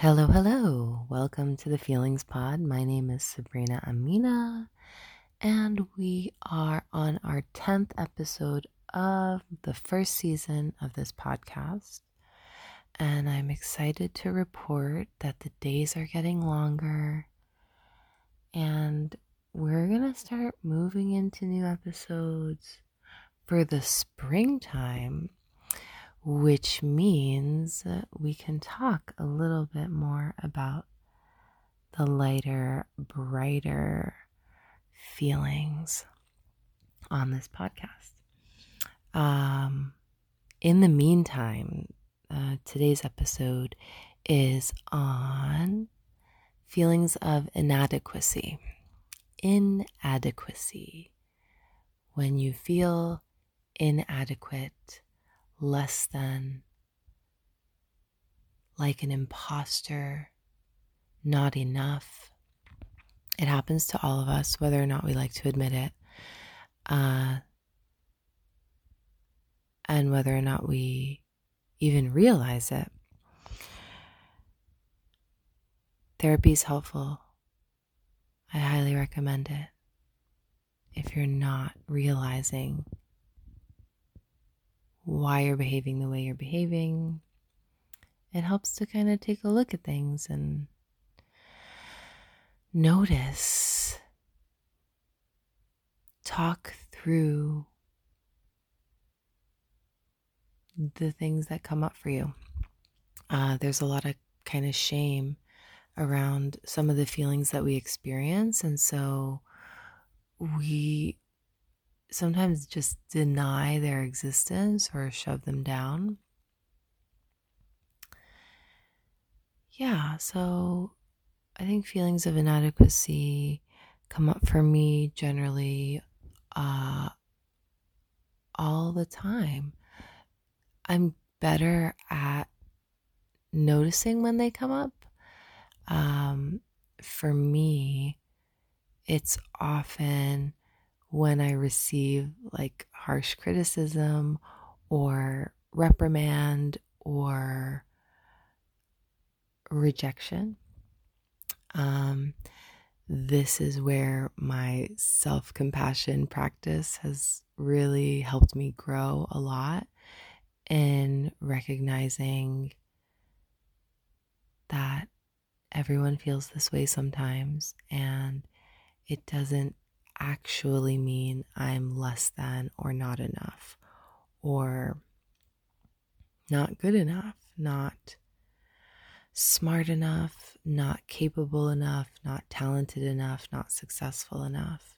Hello, hello. Welcome to the Feelings Pod. My name is Sabrina Amina, and we are on our 10th episode of the first season of this podcast. And I'm excited to report that the days are getting longer, and we're going to start moving into new episodes for the springtime which means we can talk a little bit more about the lighter, brighter feelings on this podcast. Um, in the meantime, uh, today's episode is on feelings of inadequacy. Inadequacy. When you feel inadequate less than, like an imposter, not enough. It happens to all of us, whether or not we like to admit it, uh, and whether or not we even realize it. Therapy is helpful. I highly recommend it if you're not realizing why you're behaving the way you're behaving. It helps to kind of take a look at things and notice, talk through the things that come up for you. Uh, there's a lot of kind of shame around some of the feelings that we experience. And so we sometimes just deny their existence or shove them down. Yeah, so I think feelings of inadequacy come up for me generally uh, all the time. I'm better at noticing when they come up. Um, for me, it's often when I receive like harsh criticism or reprimand or rejection. Um, this is where my self compassion practice has really helped me grow a lot in recognizing that everyone feels this way sometimes and it doesn't actually mean I'm less than or not enough or not good enough, not smart enough, not capable enough, not talented enough, not successful enough.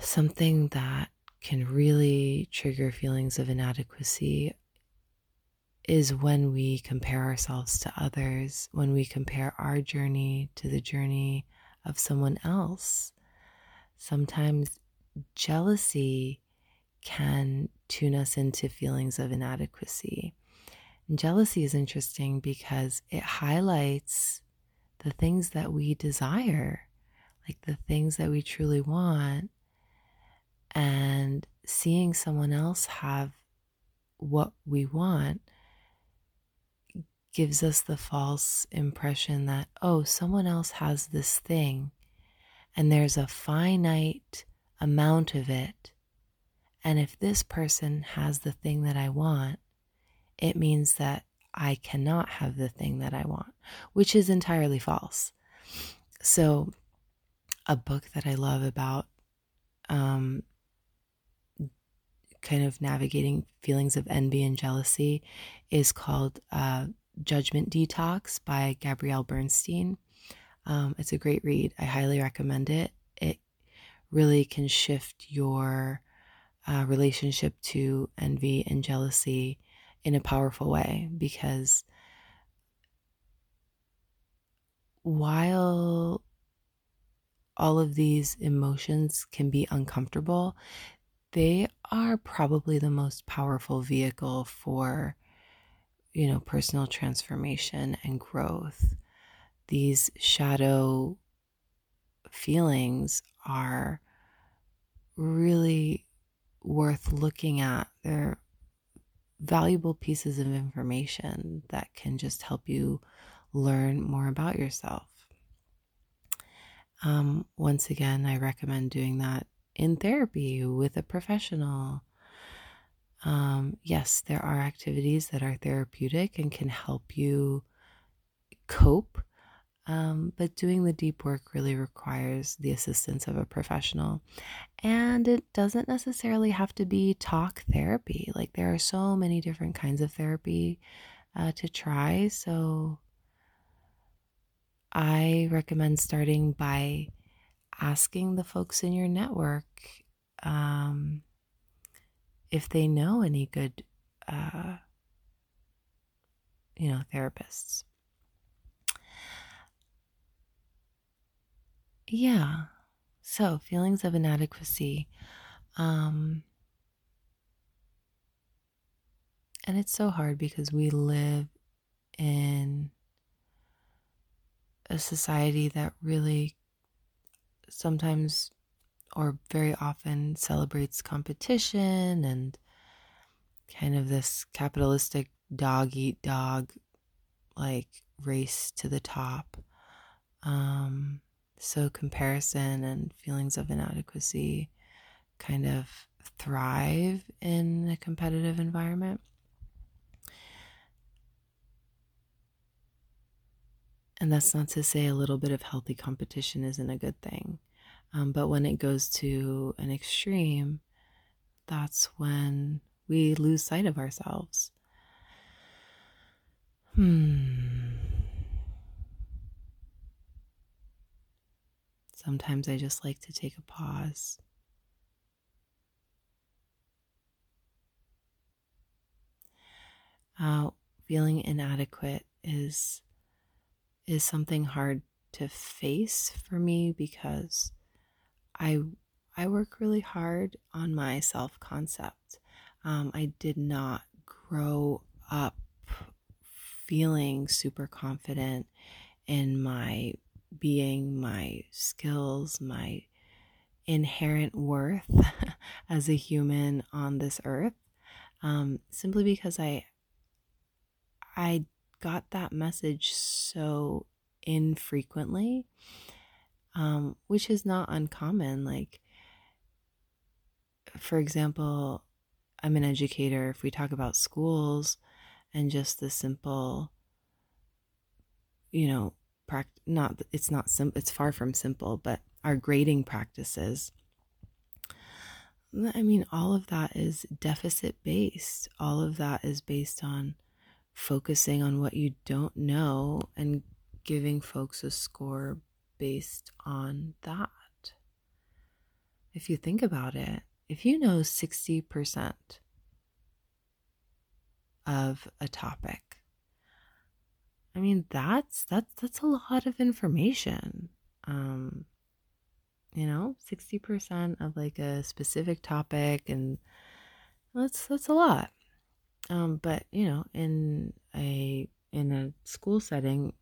Something that can really trigger feelings of inadequacy is when we compare ourselves to others, when we compare our journey to the journey of someone else. Sometimes jealousy can tune us into feelings of inadequacy. And jealousy is interesting because it highlights the things that we desire, like the things that we truly want, and seeing someone else have what we want gives us the false impression that, oh, someone else has this thing and there's a finite amount of it. And if this person has the thing that I want, it means that I cannot have the thing that I want, which is entirely false. So, a book that I love about um, kind of navigating feelings of envy and jealousy is called uh, Judgment Detox by Gabrielle Bernstein. Um, it's a great read. I highly recommend it. It really can shift your uh, relationship to envy and jealousy in a powerful way because while all of these emotions can be uncomfortable, they are probably the most powerful vehicle for you know, personal transformation and growth. These shadow feelings are really worth looking at. They're valuable pieces of information that can just help you learn more about yourself. Um, once again, I recommend doing that in therapy with a professional. Um, yes, there are activities that are therapeutic and can help you cope, um, but doing the deep work really requires the assistance of a professional. And it doesn't necessarily have to be talk therapy. Like, there are so many different kinds of therapy uh, to try. So, I recommend starting by asking the folks in your network um, if they know any good, uh, you know, therapists. Yeah. So, feelings of inadequacy. Um, and it's so hard because we live in a society that really sometimes or very often celebrates competition and kind of this capitalistic dog eat dog like race to the top. Um, so comparison and feelings of inadequacy kind of thrive in a competitive environment. And that's not to say a little bit of healthy competition isn't a good thing. Um, but when it goes to an extreme, that's when we lose sight of ourselves. Hmm. Sometimes I just like to take a pause. Uh, feeling inadequate is is something hard to face for me because I I work really hard on my self concept. Um, I did not grow up feeling super confident in my being, my skills, my inherent worth as a human on this earth. Um, simply because I I got that message so infrequently, um, which is not uncommon. Like, for example, I'm an educator. If we talk about schools and just the simple, you know, pract- not it's not simple. It's far from simple, but our grading practices. I mean, all of that is deficit based. All of that is based on focusing on what you don't know and giving folks a score based on that. If you think about it, if you know 60% of a topic, I mean that's that's that's a lot of information. Um you know, 60% of like a specific topic and that's that's a lot. Um, but you know, in a in a school setting,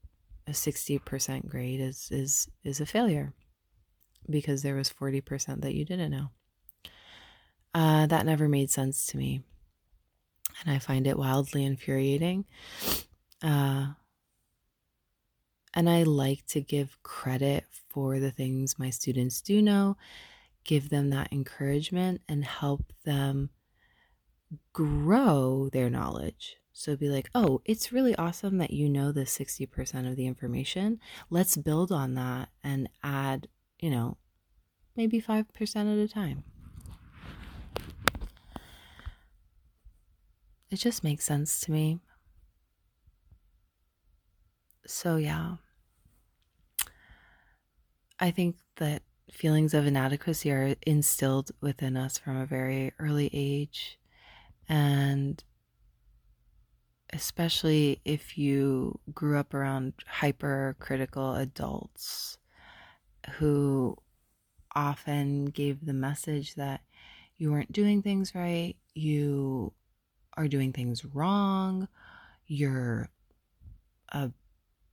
a sixty percent grade is is is a failure because there was forty percent that you didn't know. Uh, that never made sense to me, and I find it wildly infuriating. Uh, and I like to give credit for the things my students do know, give them that encouragement, and help them grow their knowledge. So be like, oh, it's really awesome that you know the 60% of the information. Let's build on that and add, you know, maybe 5% at a time. It just makes sense to me. So, yeah. I think that feelings of inadequacy are instilled within us from a very early age. And especially if you grew up around hypercritical adults who often gave the message that you weren't doing things right, you are doing things wrong, you're a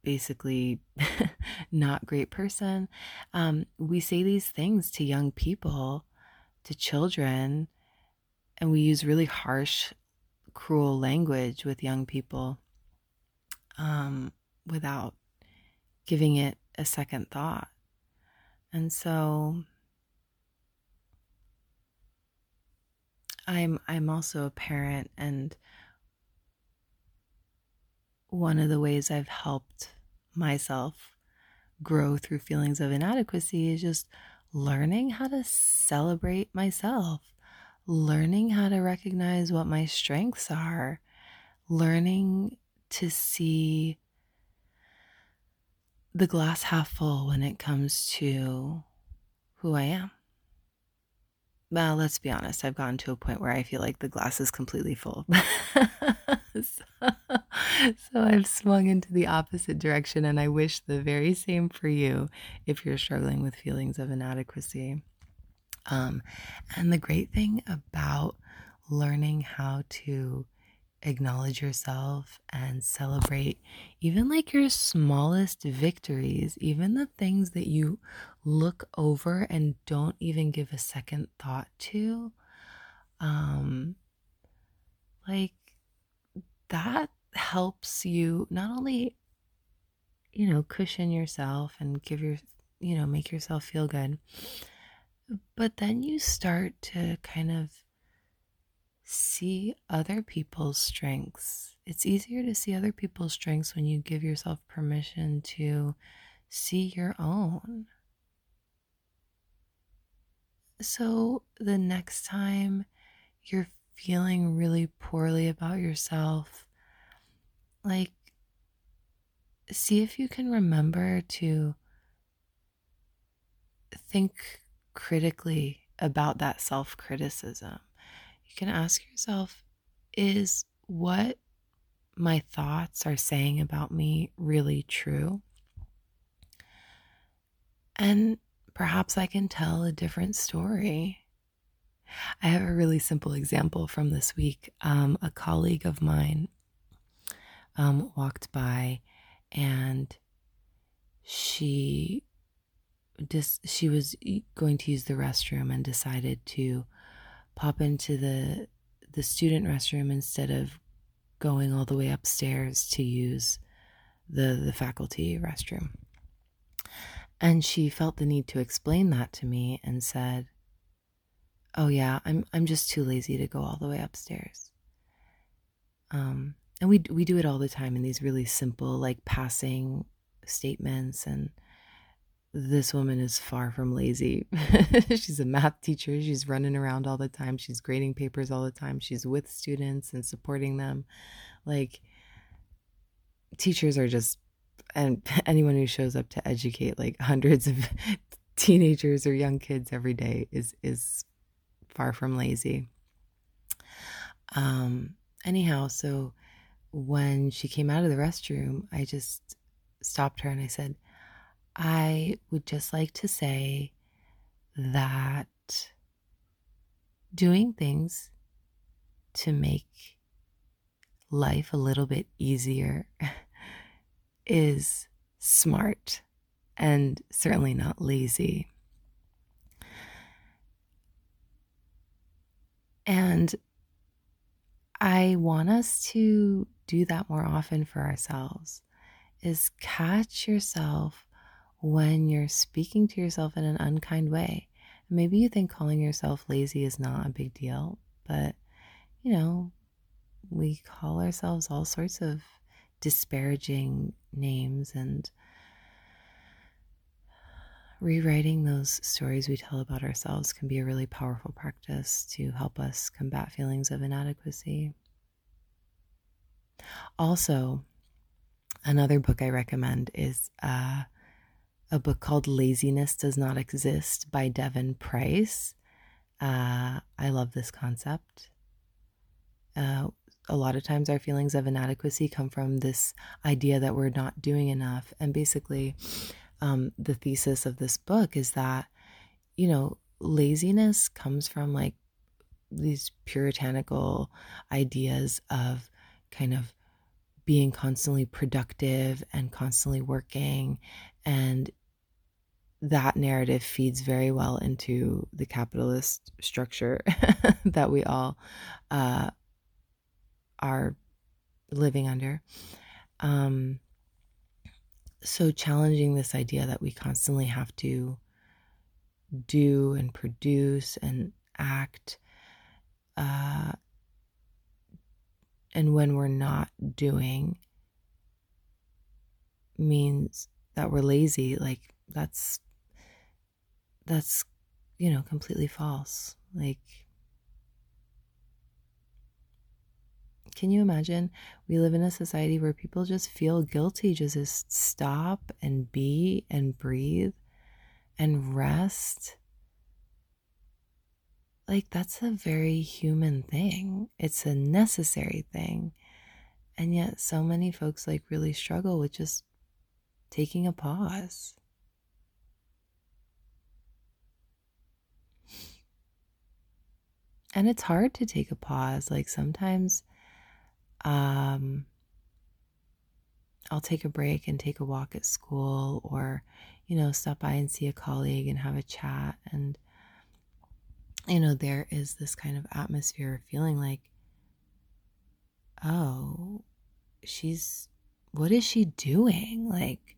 basically not great person. Um, we say these things to young people, to children, and we use really harsh cruel language with young people um, without giving it a second thought. And so I'm I'm also a parent and one of the ways I've helped myself grow through feelings of inadequacy is just learning how to celebrate myself, learning how to recognize what my strengths are, learning to see the glass half full when it comes to who I am. Well, let's be honest, I've gotten to a point where I feel like the glass is completely full. so, so I've swung into the opposite direction, and I wish the very same for you if you're struggling with feelings of inadequacy. Um, and the great thing about learning how to acknowledge yourself and celebrate even like your smallest victories, even the things that you look over and don't even give a second thought to. Um, like that helps you not only, you know, cushion yourself and give your, you know, make yourself feel good, but then you start to kind of see other people's strengths. It's easier to see other people's strengths when you give yourself permission to see your own. So the next time you're feeling really poorly about yourself, like, see if you can remember to think critically about that self criticism you can ask yourself is what my thoughts are saying about me really true? And perhaps I can tell a different story. I have a really simple example from this week. Um, a colleague of mine um, walked by and she just she was going to use the restroom and decided to pop into the the student restroom instead of going all the way upstairs to use the the faculty restroom. And she felt the need to explain that to me and said, "Oh yeah, I'm I'm just too lazy to go all the way upstairs." Um and we we do it all the time in these really simple like passing statements and this woman is far from lazy. she's a math teacher. She's running around all the time. She's grading papers all the time. She's with students and supporting them. Like, teachers are just, and anyone who shows up to educate like hundreds of teenagers or young kids every day is, is far from lazy. Um, anyhow, so when she came out of the restroom, I just stopped her and I said, I would just like to say that doing things to make life a little bit easier is smart and certainly not lazy. And I want us to do that more often for ourselves is catch yourself when you're speaking to yourself in an unkind way. Maybe you think calling yourself lazy is not a big deal, but you know, we call ourselves all sorts of disparaging names and rewriting those stories we tell about ourselves can be a really powerful practice to help us combat feelings of inadequacy. Also, another book I recommend is uh, a book called Laziness Does Not Exist by Devon Price. Uh, I love this concept. Uh, a lot of times, our feelings of inadequacy come from this idea that we're not doing enough. And basically, um, the thesis of this book is that, you know, laziness comes from like these puritanical ideas of kind of being constantly productive and constantly working and that narrative feeds very well into the capitalist structure that we all uh, are living under. Um, so challenging this idea that we constantly have to do and produce and act. Uh, and when we're not doing, means that we're lazy. Like, that's, that's, you know, completely false. Like, Can you imagine? We live in a society where people just feel guilty just to stop and be and breathe and rest. Like, that's a very human thing. It's a necessary thing. And yet, so many folks like really struggle with just taking a pause. And it's hard to take a pause. Like, sometimes um, I'll take a break and take a walk at school or, you know, stop by and see a colleague and have a chat. And, you know, there is this kind of atmosphere feeling like, oh, she's, what is she doing? Like,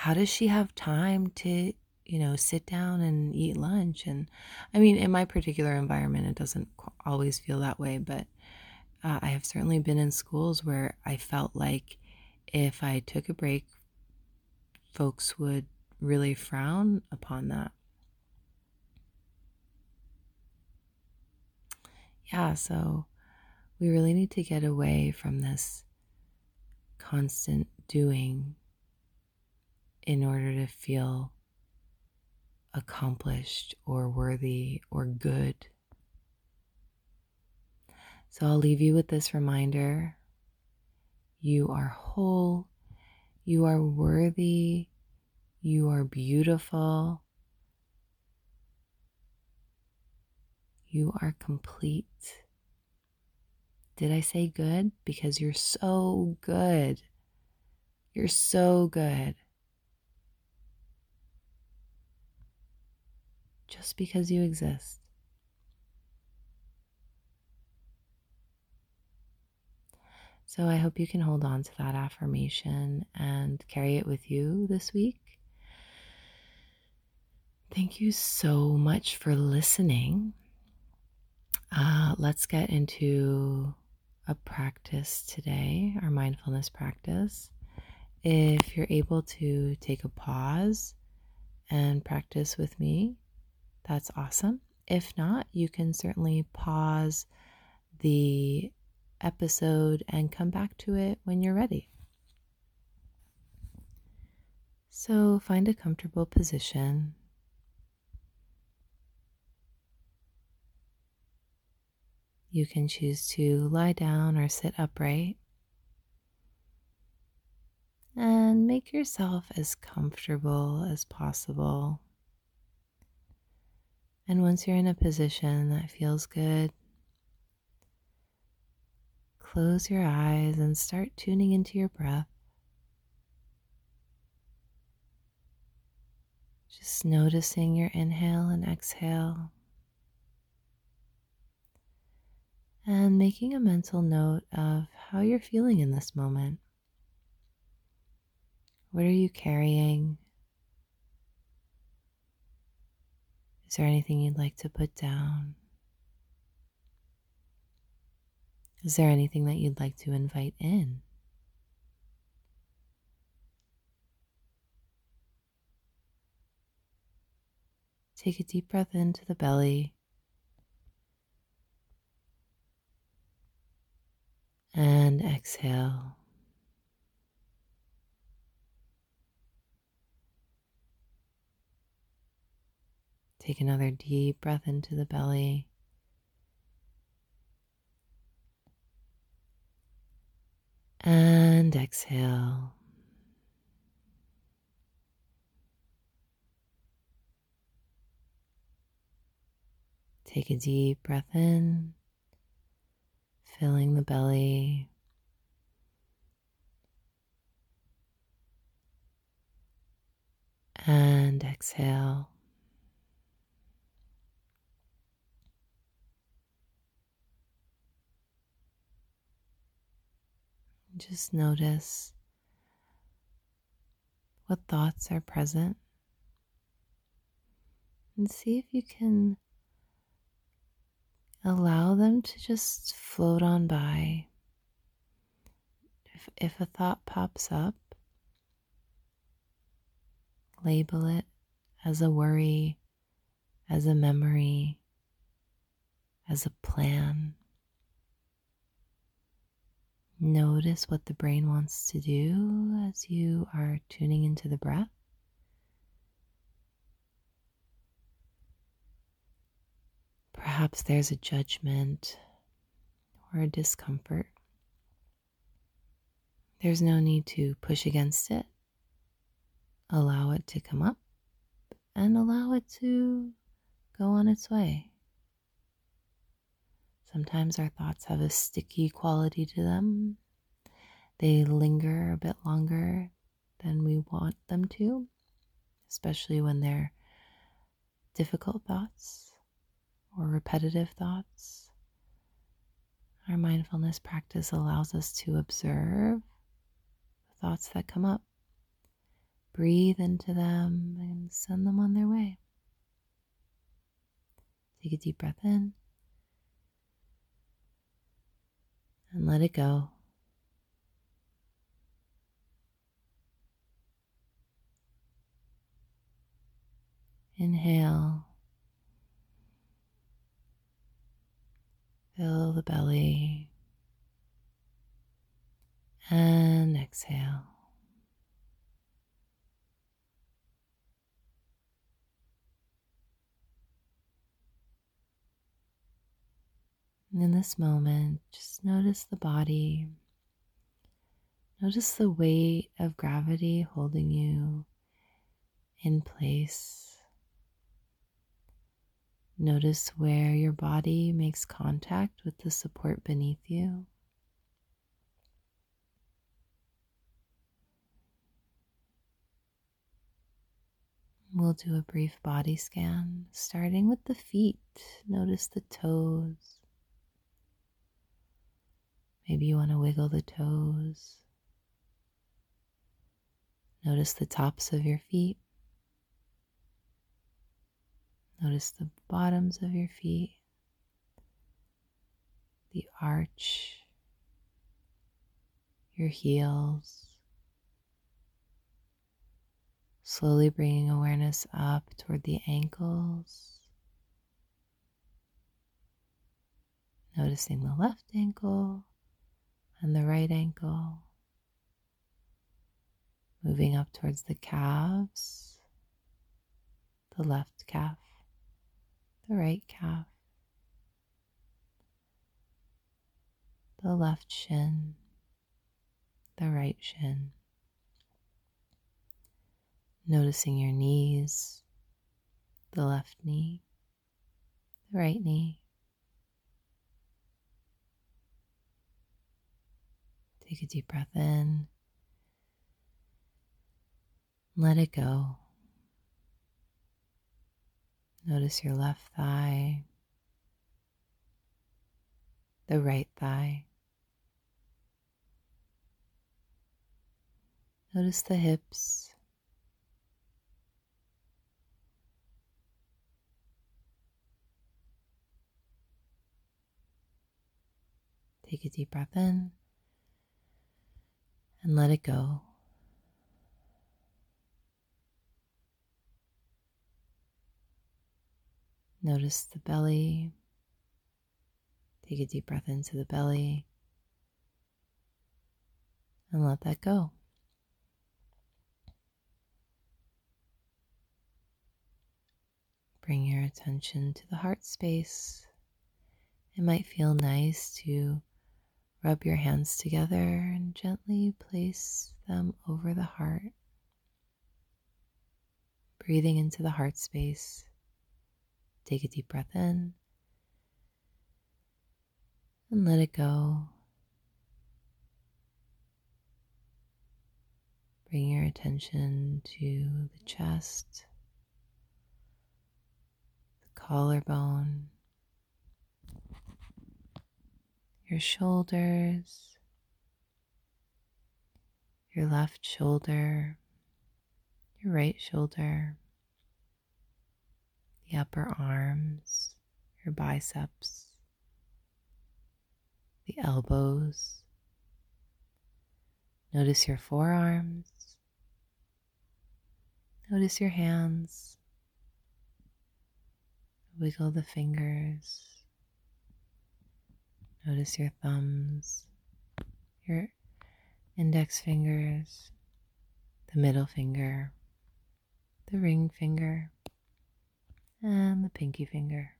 how does she have time to, you know, sit down and eat lunch? And I mean, in my particular environment, it doesn't always feel that way, but uh, I have certainly been in schools where I felt like if I took a break, folks would really frown upon that. Yeah, so we really need to get away from this constant doing in order to feel accomplished or worthy or good. So I'll leave you with this reminder you are whole, you are worthy, you are beautiful, you are complete. Did I say good? Because you're so good. You're so good. Just because you exist. So I hope you can hold on to that affirmation and carry it with you this week. Thank you so much for listening. Uh, let's get into a practice today, our mindfulness practice. If you're able to take a pause and practice with me, that's awesome. If not, you can certainly pause the episode and come back to it when you're ready. So find a comfortable position. You can choose to lie down or sit upright. And make yourself as comfortable as possible. And once you're in a position that feels good, close your eyes and start tuning into your breath. Just noticing your inhale and exhale. And making a mental note of how you're feeling in this moment. What are you carrying? Is there anything you'd like to put down? Is there anything that you'd like to invite in? Take a deep breath into the belly. And exhale. Take another deep breath into the belly. and exhale. Take a deep breath in, filling the belly. And exhale. Just notice what thoughts are present and see if you can allow them to just float on by. If, if a thought pops up, label it as a worry, as a memory, as a plan. Notice what the brain wants to do as you are tuning into the breath. Perhaps there's a judgment or a discomfort. There's no need to push against it. Allow it to come up and allow it to go on its way. Sometimes our thoughts have a sticky quality to them. They linger a bit longer than we want them to, especially when they're difficult thoughts or repetitive thoughts. Our mindfulness practice allows us to observe the thoughts that come up, breathe into them, and send them on their way. Take a deep breath in. And let it go. Inhale. Fill the belly. And exhale. In this moment, just notice the body. Notice the weight of gravity holding you in place. Notice where your body makes contact with the support beneath you. We'll do a brief body scan, starting with the feet. Notice the toes, Maybe you want to wiggle the toes. Notice the tops of your feet. Notice the bottoms of your feet, the arch, your heels. Slowly bringing awareness up toward the ankles. Noticing the left ankle and the right ankle, moving up towards the calves, the left calf, the right calf, the left shin, the right shin. Noticing your knees, the left knee, the right knee, Take a deep breath in. Let it go. Notice your left thigh, the right thigh. Notice the hips. Take a deep breath in and let it go. Notice the belly. Take a deep breath into the belly and let that go. Bring your attention to the heart space. It might feel nice to Rub your hands together and gently place them over the heart. Breathing into the heart space. Take a deep breath in and let it go. Bring your attention to the chest, the collarbone, your shoulders, your left shoulder, your right shoulder, the upper arms, your biceps, the elbows. Notice your forearms. Notice your hands. Wiggle the fingers. Notice your thumbs, your index fingers, the middle finger, the ring finger, and the pinky finger.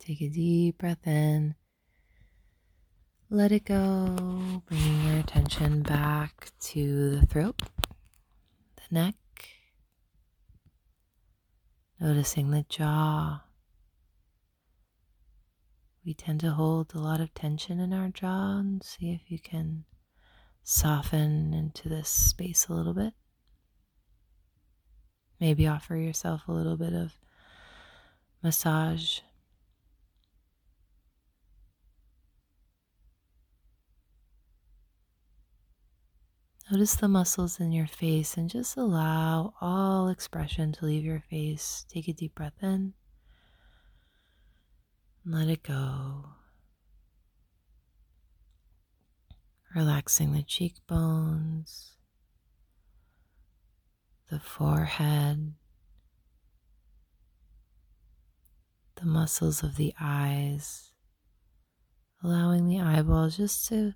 Take a deep breath in. Let it go, bringing your attention back to the throat, the neck, noticing the jaw. We tend to hold a lot of tension in our jaw and see if you can soften into this space a little bit. Maybe offer yourself a little bit of massage. Notice the muscles in your face and just allow all expression to leave your face. Take a deep breath in. Let it go. Relaxing the cheekbones, the forehead, the muscles of the eyes, allowing the eyeballs just to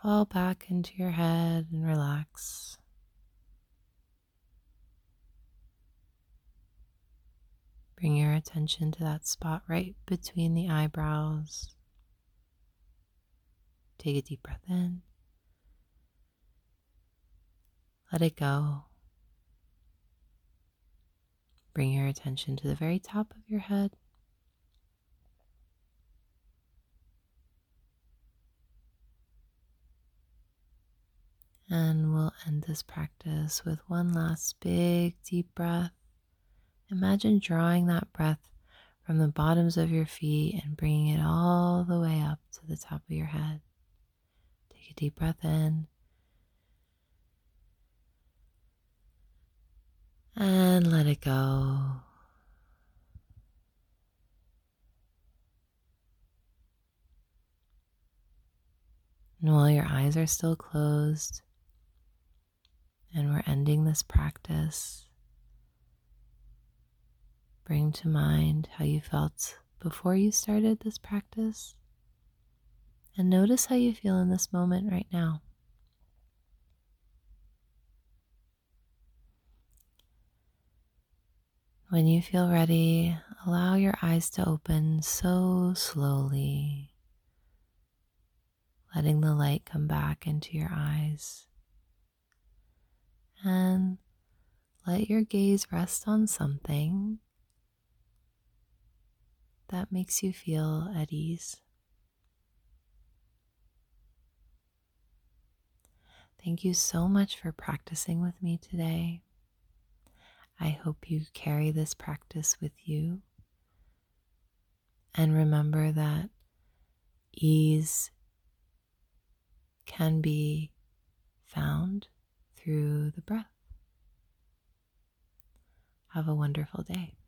fall back into your head and relax. Bring your attention to that spot right between the eyebrows. Take a deep breath in. Let it go. Bring your attention to the very top of your head. And we'll end this practice with one last big deep breath. Imagine drawing that breath from the bottoms of your feet and bringing it all the way up to the top of your head. Take a deep breath in. And let it go. And while your eyes are still closed, and we're ending this practice, bring to mind how you felt before you started this practice. And notice how you feel in this moment right now. When you feel ready, allow your eyes to open so slowly, letting the light come back into your eyes and let your gaze rest on something that makes you feel at ease. Thank you so much for practicing with me today. I hope you carry this practice with you. And remember that ease can be found through the breath. Have a wonderful day.